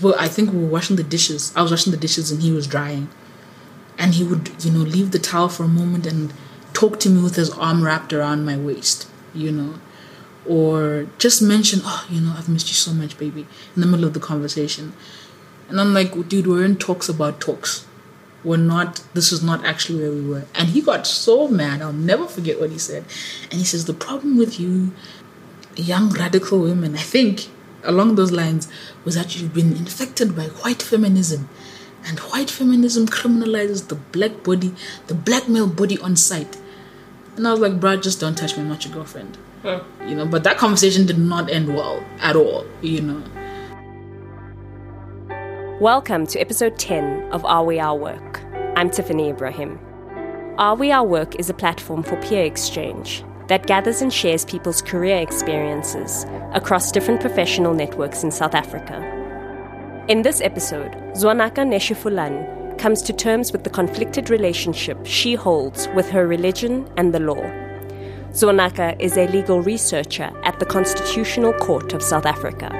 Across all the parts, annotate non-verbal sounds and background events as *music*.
well, I think we were washing the dishes. I was washing the dishes and he was drying. And he would, you know, leave the towel for a moment and talk to me with his arm wrapped around my waist, you know. Or just mention, oh, you know, I've missed you so much, baby, in the middle of the conversation. And I'm like, dude, we're in talks about talks. We're not, this is not actually where we were. And he got so mad. I'll never forget what he said. And he says, the problem with you, young radical women, I think along those lines, was that you've been infected by white feminism. And white feminism criminalizes the black body, the black male body on sight. And I was like, bruh, just don't touch me, I'm not your girlfriend. Huh. You know, but that conversation did not end well at all, you know. Welcome to episode 10 of Are We Our Work? I'm Tiffany Ibrahim. Are We Our Work is a platform for peer exchange that gathers and shares people's career experiences across different professional networks in South Africa. In this episode, Zwanaka Neshifulan comes to terms with the conflicted relationship she holds with her religion and the law. Zwanaka is a legal researcher at the Constitutional Court of South Africa.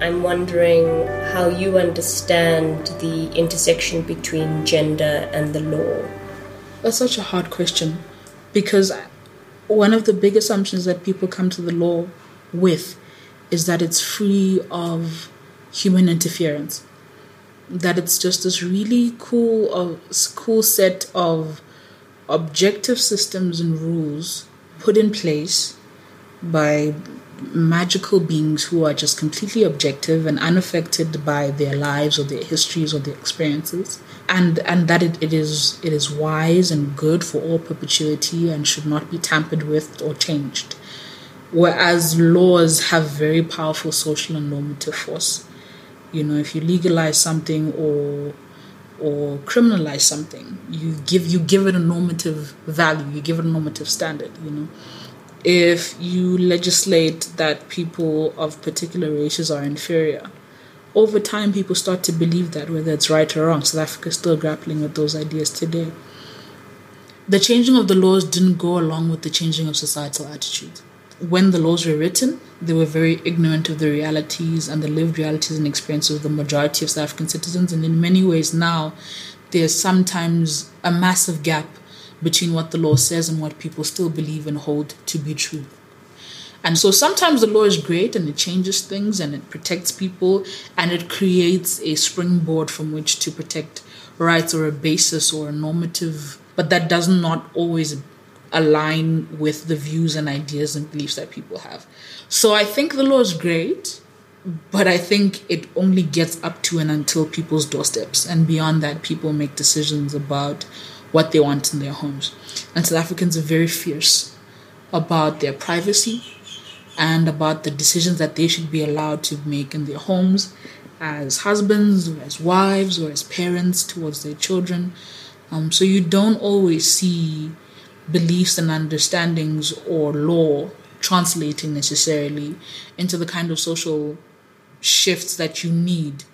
I'm wondering how you understand the intersection between gender and the law. That's such a hard question because one of the big assumptions that people come to the law with is that it's free of human interference. That it's just this really cool uh, cool set of objective systems and rules put in place by magical beings who are just completely objective and unaffected by their lives or their histories or their experiences and and that it, it is it is wise and good for all perpetuity and should not be tampered with or changed. Whereas laws have very powerful social and normative force. You know if you legalize something or or criminalize something you give you give it a normative value you give it a normative standard you know. If you legislate that people of particular races are inferior, over time people start to believe that, whether it's right or wrong. South Africa is still grappling with those ideas today. The changing of the laws didn't go along with the changing of societal attitudes. When the laws were written, they were very ignorant of the realities and the lived realities and experiences of the majority of South African citizens. And in many ways, now there's sometimes a massive gap between what the law says and what people still believe and hold to be true. And so sometimes the law is great and it changes things and it protects people and it creates a springboard from which to protect rights or a basis or a normative, but that does not always align with the views and ideas and beliefs that people have. So I think the law is great, but I think it only gets up to and until people's doorsteps. And beyond that, people make decisions about what they want in their homes. And South Africans are very fierce about their privacy and about the decisions that they should be allowed to make in their homes as husbands or as wives or as parents towards their children. Um, so you don't always see beliefs and understandings or law translating necessarily into the kind of social shifts that you need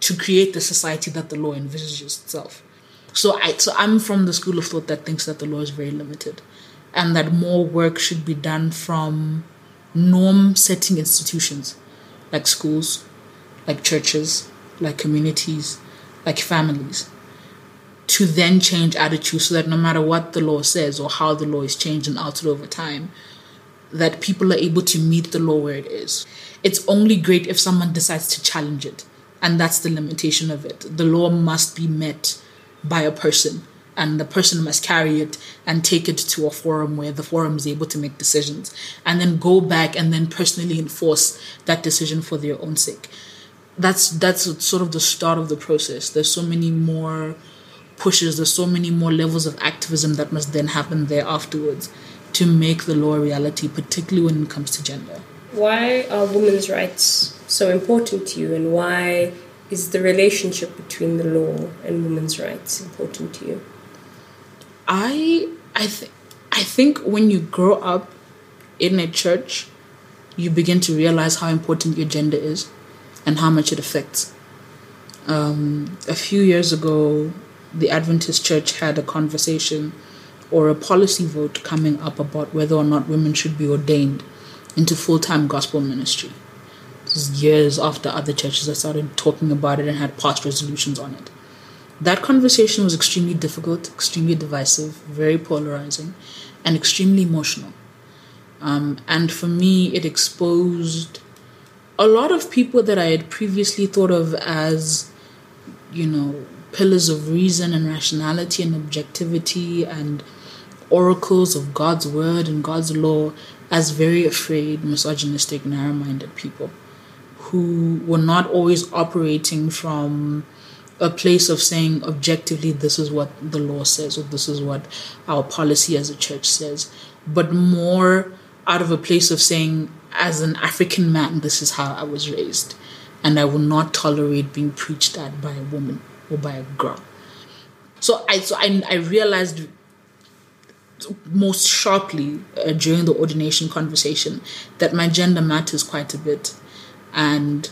to create the society that the law envisages itself. So I so I'm from the school of thought that thinks that the law is very limited and that more work should be done from norm setting institutions like schools, like churches, like communities, like families to then change attitudes so that no matter what the law says or how the law is changed and altered over time, that people are able to meet the law where it is. It's only great if someone decides to challenge it. And that's the limitation of it. The law must be met by a person and the person must carry it and take it to a forum where the forum is able to make decisions and then go back and then personally enforce that decision for their own sake. That's that's sort of the start of the process. There's so many more pushes. There's so many more levels of activism that must then happen there afterwards to make the law a reality particularly when it comes to gender. Why are women's rights so important to you and why is the relationship between the law and women's rights important to you? I I think I think when you grow up in a church, you begin to realize how important your gender is and how much it affects. Um, a few years ago, the Adventist Church had a conversation or a policy vote coming up about whether or not women should be ordained into full time gospel ministry. This is years after other churches had started talking about it and had passed resolutions on it. That conversation was extremely difficult, extremely divisive, very polarizing, and extremely emotional. Um, and for me, it exposed a lot of people that I had previously thought of as, you know, pillars of reason and rationality and objectivity and oracles of God's word and God's law as very afraid, misogynistic, narrow minded people who were not always operating from a place of saying objectively this is what the law says or this is what our policy as a church says, but more out of a place of saying, as an African man, this is how I was raised, and I will not tolerate being preached at by a woman or by a girl. So I so I, I realized most sharply uh, during the ordination conversation that my gender matters quite a bit, and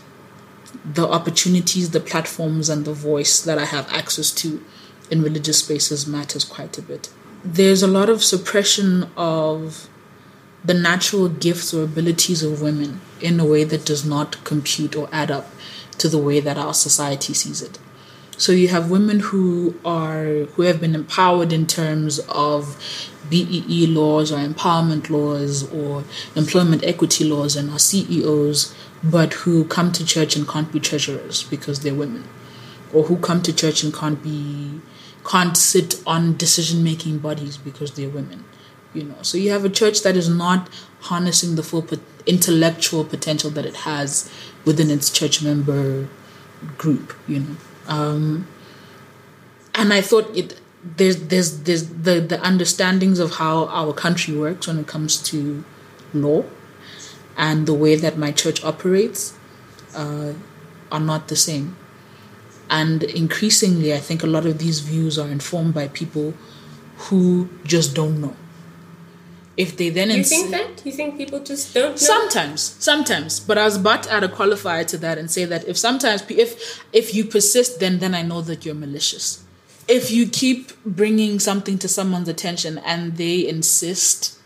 the opportunities, the platforms, and the voice that I have access to in religious spaces matters quite a bit. There's a lot of suppression of the natural gifts or abilities of women in a way that does not compute or add up to the way that our society sees it. So you have women who are who have been empowered in terms of BEE laws or empowerment laws or employment equity laws and are CEOs, but who come to church and can't be treasurers because they're women, or who come to church and can't be can't sit on decision making bodies because they're women you know. So you have a church that is not harnessing the full intellectual potential that it has within its church member group you know um, and i thought it there's there's there's the the understandings of how our country works when it comes to law and the way that my church operates uh, are not the same. And increasingly i think a lot of these views are informed by people who just don't know if they then insist. you think that? You think people just don't know? sometimes sometimes. But i was about to add a qualifier to that and say that if sometimes if if you persist then then i know that you're malicious. If you keep bringing something to someone's attention and they insist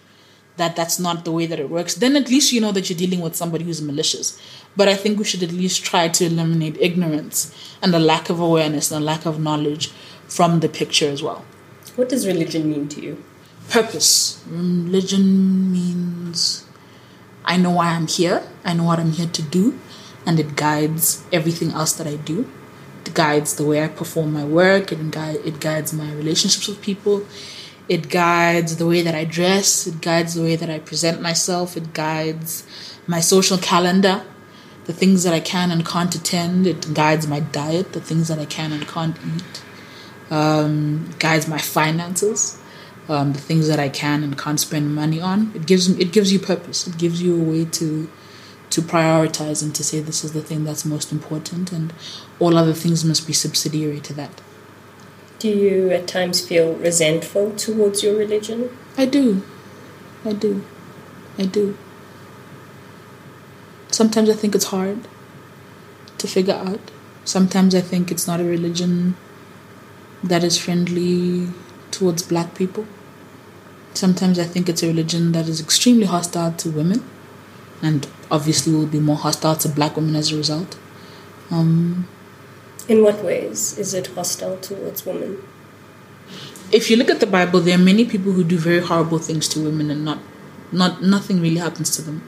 that that's not the way that it works then at least you know that you're dealing with somebody who's malicious. But i think we should at least try to eliminate ignorance and a lack of awareness and a lack of knowledge from the picture as well. What does religion mean to you purpose. Religion means I know why I'm here, I know what I'm here to do, and it guides everything else that I do. It guides the way I perform my work, it, guide, it guides my relationships with people, it guides the way that I dress, it guides the way that I present myself, it guides my social calendar, the things that I can and can't attend, it guides my diet, the things that I can and can't eat, um, guides my finances um, the things that I can and can't spend money on. It gives it gives you purpose. It gives you a way to to prioritize and to say this is the thing that's most important, and all other things must be subsidiary to that. Do you at times feel resentful towards your religion? I do. I do. I do. Sometimes I think it's hard to figure out. Sometimes I think it's not a religion that is friendly towards black people. Sometimes I think it's a religion that is extremely hostile to women, and obviously will be more hostile to black women as a result. Um, In what ways is it hostile towards women? If you look at the Bible, there are many people who do very horrible things to women, and not, not nothing really happens to them.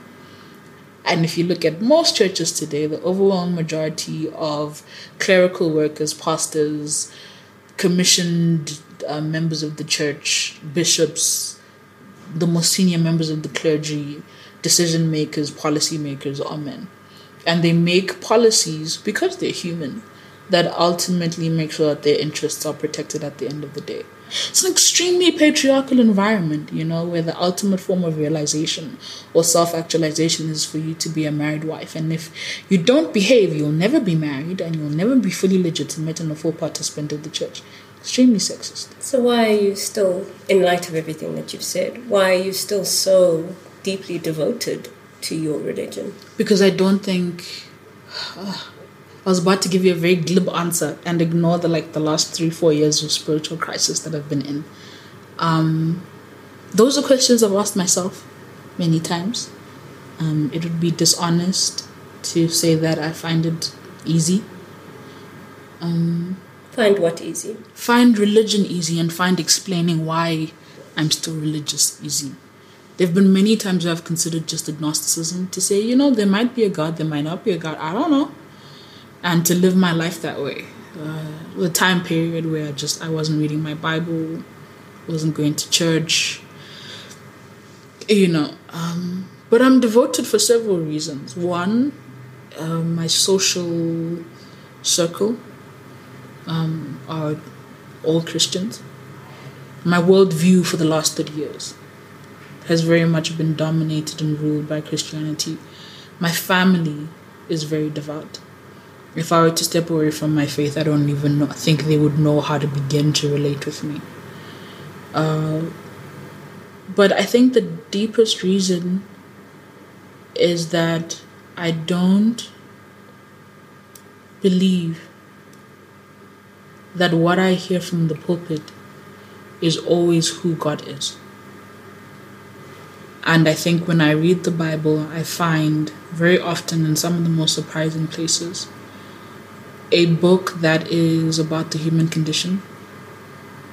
And if you look at most churches today, the overwhelming majority of clerical workers, pastors, commissioned uh, members of the church, bishops, the most senior members of the clergy, decision makers, policy makers are men. And they make policies because they're human that ultimately make sure that their interests are protected at the end of the day. It's an extremely patriarchal environment, you know, where the ultimate form of realization or self actualization is for you to be a married wife. And if you don't behave, you'll never be married and you'll never be fully legitimate and a full participant of the church extremely sexist. So, why are you still, in light of everything that you've said, why are you still so deeply devoted to your religion? Because I don't think. Uh, *sighs* I was about to give you a very glib answer and ignore the like the last three four years of spiritual crisis that I've been in. Um, those are questions I've asked myself many times. Um, it would be dishonest to say that I find it easy. Um, find what easy? Find religion easy and find explaining why I'm still religious easy. There have been many times I've considered just agnosticism to say, you know, there might be a God, there might not be a God, I don't know. And to live my life that way. Uh, the time period where I just I wasn't reading my Bible, wasn't going to church, you know. Um, but I'm devoted for several reasons. One, uh, my social circle um, are all Christians. My worldview for the last 30 years has very much been dominated and ruled by Christianity. My family is very devout. If I were to step away from my faith, I don't even know, think they would know how to begin to relate with me. Uh, but I think the deepest reason is that I don't believe that what I hear from the pulpit is always who God is. And I think when I read the Bible, I find very often in some of the most surprising places a book that is about the human condition,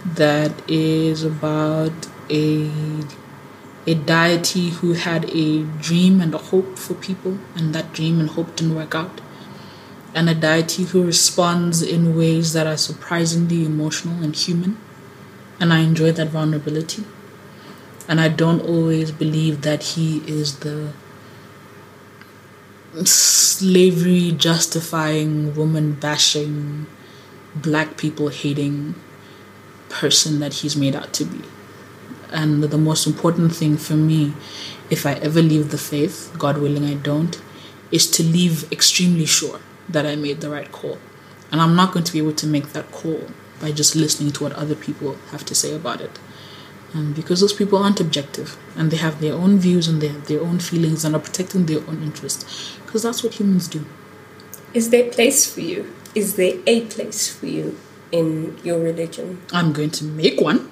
that is about a a deity who had a dream and a hope for people, and that dream and hope didn't work out. And a deity who responds in ways that are surprisingly emotional and human. And I enjoy that vulnerability. And I don't always believe that he is the slavery justifying, woman bashing, black people hating person that he's made out to be. And the most important thing for me, if I ever leave the faith, God willing I don't, is to leave extremely sure that I made the right call. And I'm not going to be able to make that call by just listening to what other people have to say about it. Um, because those people aren't objective and they have their own views and they have their own feelings and are protecting their own interests because that's what humans do. Is there a place for you? Is there a place for you in your religion? I'm going to make one.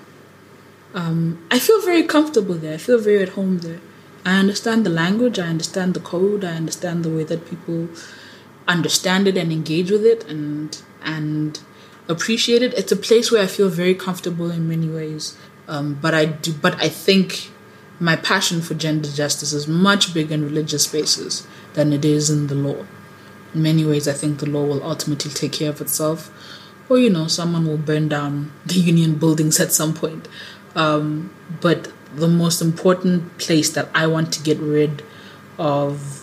Um, I feel very comfortable there. I feel very at home there. I understand the language, I understand the code, I understand the way that people understand it and engage with it and and appreciate it. It's a place where I feel very comfortable in many ways. Um, but I do, but I think my passion for gender justice is much bigger in religious spaces than it is in the law. In many ways, I think the law will ultimately take care of itself, or you know, someone will burn down *laughs* the union buildings at some point. Um, but the most important place that I want to get rid of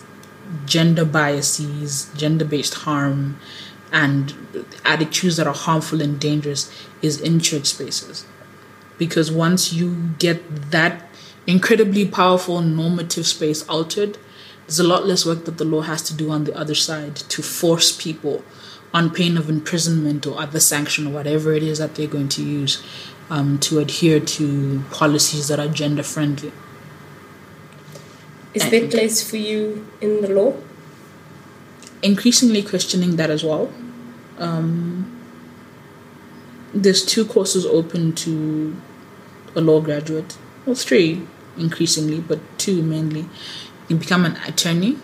gender biases, gender based harm, and attitudes that are harmful and dangerous is in church spaces because once you get that incredibly powerful normative space altered, there's a lot less work that the law has to do on the other side to force people on pain of imprisonment or other sanction or whatever it is that they're going to use um, to adhere to policies that are gender friendly. Is there place for you in the law? Increasingly questioning that as well. Um, there's two courses open to a law graduate, well, three increasingly, but two mainly. You become an attorney,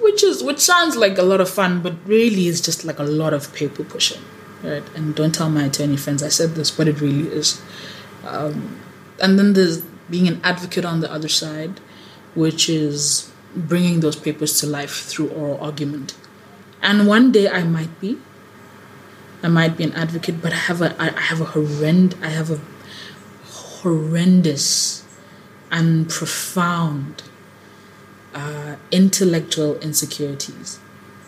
which is which sounds like a lot of fun, but really is just like a lot of paper pushing, right? And don't tell my attorney friends I said this, but it really is. Um, and then there's being an advocate on the other side, which is bringing those papers to life through oral argument. And one day I might be, I might be an advocate, but I have a I have a horrend I have a horrendous and profound uh, intellectual insecurities.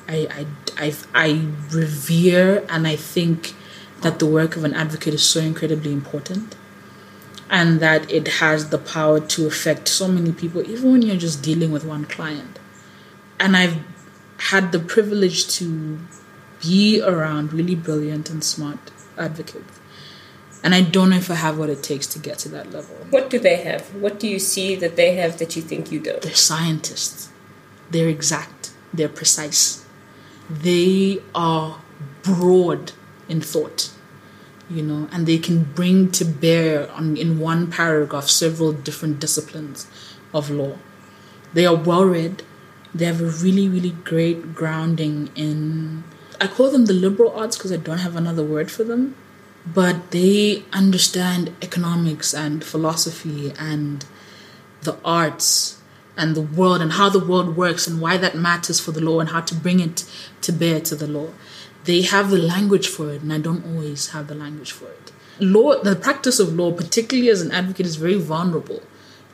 I, I, I, I revere and I think that the work of an advocate is so incredibly important and that it has the power to affect so many people, even when you're just dealing with one client. And I've had the privilege to be around really brilliant and smart advocates and I don't know if I have what it takes to get to that level. What do they have? What do you see that they have that you think you don't? They're scientists. They're exact. They're precise. They are broad in thought, you know, and they can bring to bear on in one paragraph several different disciplines of law. They are well read. they have a really, really great grounding in. I call them the liberal arts because I don't have another word for them, but they understand economics and philosophy and the arts and the world and how the world works and why that matters for the law and how to bring it to bear to the law. They have the language for it, and I don't always have the language for it. Law, the practice of law, particularly as an advocate, is very vulnerable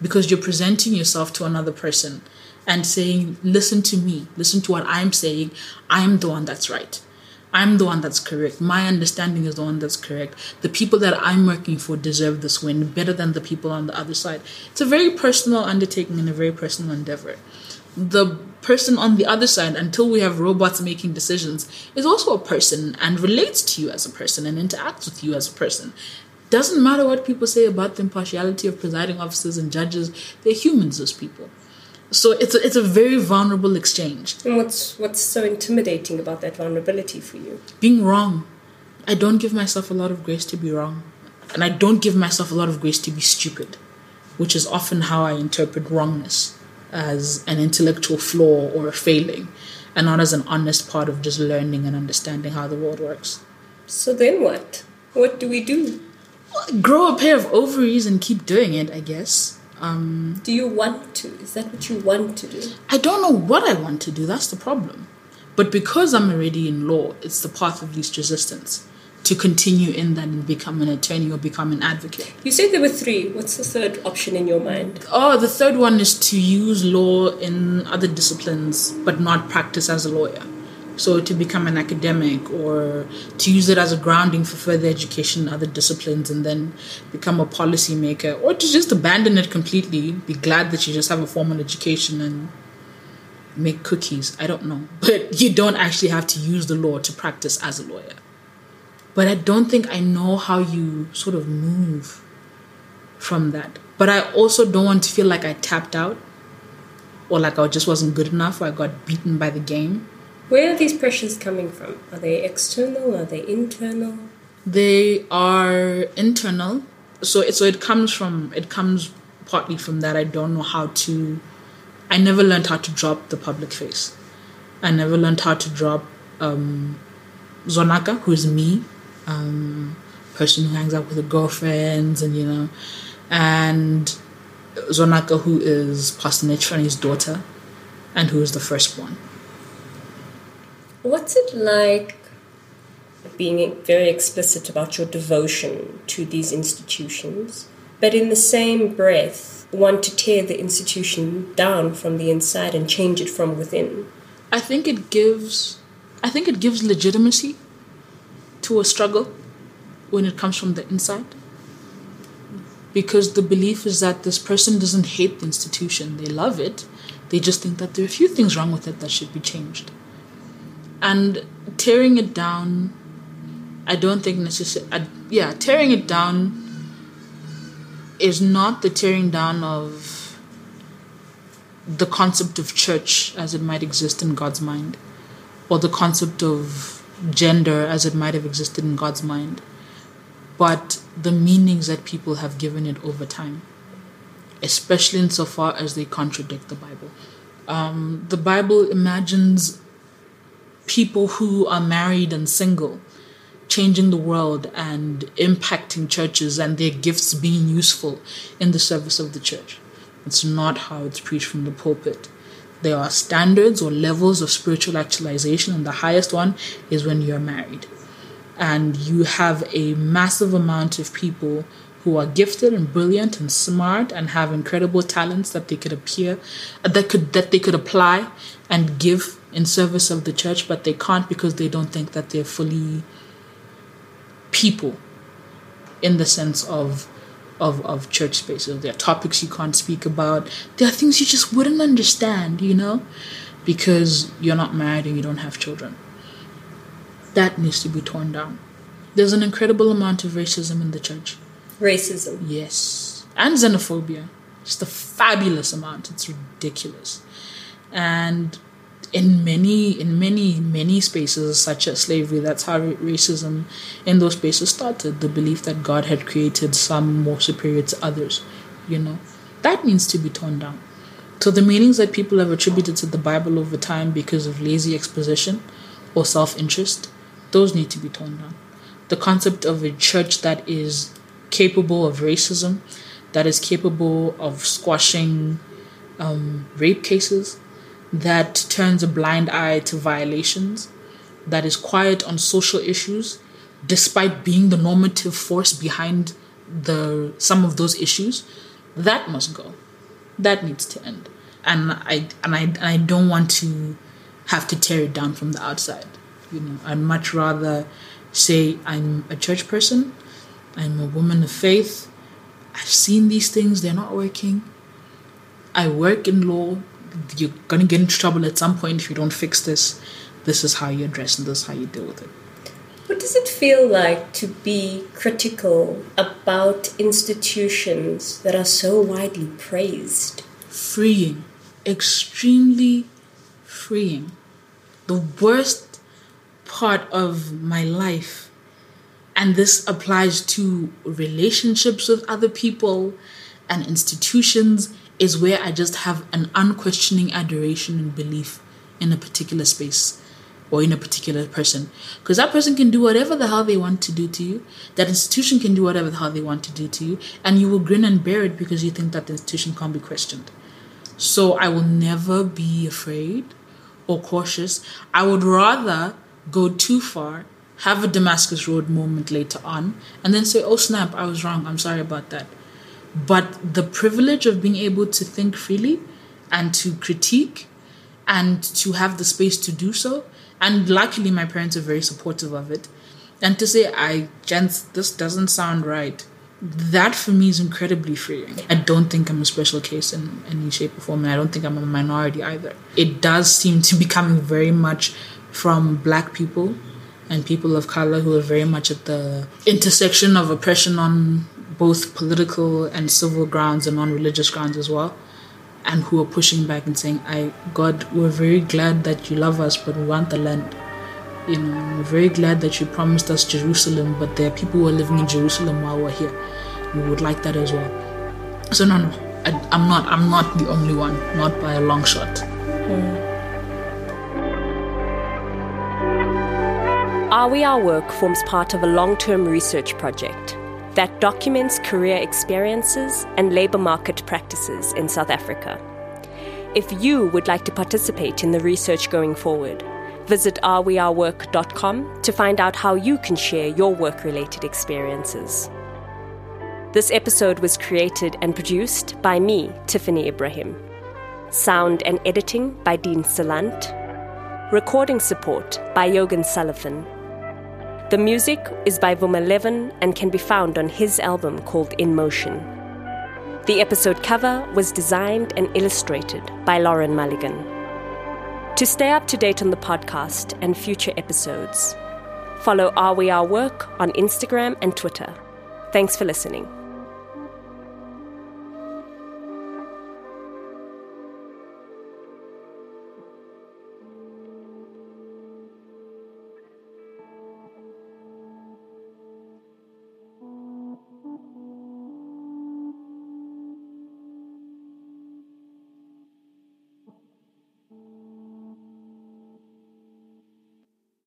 because you're presenting yourself to another person and saying, Listen to me, listen to what I'm saying, I'm the one that's right. I'm the one that's correct. My understanding is the one that's correct. The people that I'm working for deserve this win better than the people on the other side. It's a very personal undertaking and a very personal endeavor. The person on the other side, until we have robots making decisions, is also a person and relates to you as a person and interacts with you as a person. Doesn't matter what people say about the impartiality of presiding officers and judges, they're humans, those people. So it's a, it's a very vulnerable exchange. And what's what's so intimidating about that vulnerability for you? Being wrong. I don't give myself a lot of grace to be wrong. And I don't give myself a lot of grace to be stupid, which is often how I interpret wrongness as an intellectual flaw or a failing, and not as an honest part of just learning and understanding how the world works. So then what? What do we do? Grow a pair of ovaries and keep doing it, I guess. Um, do you want to? Is that what you want to do? I don't know what I want to do. That's the problem. But because I'm already in law, it's the path of least resistance to continue in that and become an attorney or become an advocate. You said there were three. What's the third option in your mind? Oh, the third one is to use law in other disciplines but not practice as a lawyer. So to become an academic or to use it as a grounding for further education in other disciplines and then become a policymaker or to just abandon it completely, be glad that you just have a formal education and make cookies. I don't know. *laughs* But you don't actually have to use the law to practice as a lawyer. But I don't think I know how you sort of move from that. But I also don't want to feel like I tapped out or like I just wasn't good enough or I got beaten by the game. Where are these pressures coming from? Are they external? Are they internal? They are internal. So it, so it comes from it comes partly from that I don't know how to. I never learned how to drop the public face. I never learned how to drop um, Zonaka, who is me, um, person who hangs out with her girlfriends, and you know, and Zonaka, who is Pastor Nechani's daughter, and who is the firstborn. What's it like being very explicit about your devotion to these institutions, but in the same breath, want to tear the institution down from the inside and change it from within? I think it gives I think it gives legitimacy to a struggle when it comes from the inside. Because the belief is that this person doesn't hate the institution, they love it. They just think that there are a few things wrong with it that should be changed and tearing it down i don't think necessarily yeah tearing it down is not the tearing down of the concept of church as it might exist in god's mind or the concept of gender as it might have existed in god's mind but the meanings that people have given it over time especially insofar as they contradict the bible um, the bible imagines people who are married and single changing the world and impacting churches and their gifts being useful in the service of the church. It's not how it's preached from the pulpit. There are standards or levels of spiritual actualization, and the highest one is when you're married. And you have a massive amount of people who are gifted and brilliant and smart and have incredible talents that they could appear that could that they could apply and give in service of the church, but they can't because they don't think that they're fully people in the sense of of, of church spaces. There are topics you can't speak about. There are things you just wouldn't understand, you know, because you're not married and you don't have children. That needs to be torn down. There's an incredible amount of racism in the church. Racism? Yes. And xenophobia. Just a fabulous amount. It's ridiculous. And in many in many many spaces such as slavery that's how racism in those spaces started the belief that god had created some more superior to others you know that needs to be torn down So the meanings that people have attributed to the Bible over time because of lazy exposition or self interest, those need to be torn down. The concept of a church that is capable of racism, that is capable of squashing um, rape cases, that turns a blind eye to violations, that is quiet on social issues, despite being the normative force behind the some of those issues, that must go. That needs to end. And I and I and I don't want to have to tear it down from the outside. You know, I'd much rather say I'm a church person, I'm a woman of faith. I've seen these things, they're not working. I work in law. You're gonna get into trouble at some point if you don't fix this. This is how you address and this is how you deal with it. What does it feel like to be critical about institutions that are so widely praised? Freeing. Extremely freeing. The worst part of my life, and this applies to relationships with other people and institutions, is where I just have an unquestioning adoration and belief in a particular space or in a particular person. Because that person can do whatever the hell they want to do to you. That institution can do whatever the hell they want to do to you. And you will grin and bear it because you think that the institution can't be questioned. So I will never be afraid or cautious. I would rather go too far, have a Damascus Road moment later on, and then say, oh snap, I was wrong. I'm sorry about that. But the privilege of being able to think freely and to critique and to have the space to do so. And luckily my parents are very supportive of it. And to say i gents this doesn't sound right that for me is incredibly freeing. I don't think i'm a special case in any shape or form and i don't think i'm a minority either. It does seem to be coming very much from black people and people of color who are very much at the intersection of oppression on both political and civil grounds and on religious grounds as well and who are pushing back and saying, I God, we're very glad that you love us, but we want the land. You know, we're very glad that you promised us Jerusalem, but there are people who are living in Jerusalem while we're here. We would like that as well. So no, no, I, am not. I'm not the only one. Not by a long shot. Mm. Are We Our Work forms part of a long term research project that documents career experiences and labour market practices in South Africa. If you would like to participate in the research going forward, visit areweourwork.com to find out how you can share your work related experiences. This episode was created and produced by me, Tiffany Ibrahim. Sound and editing by Dean Salant. Recording support by Yogan Sullivan. The music is by Vuma Levin and can be found on his album called In Motion. The episode cover was designed and illustrated by Lauren Mulligan. To stay up to date on the podcast and future episodes, follow Are We Our Work on Instagram and Twitter. Thanks for listening.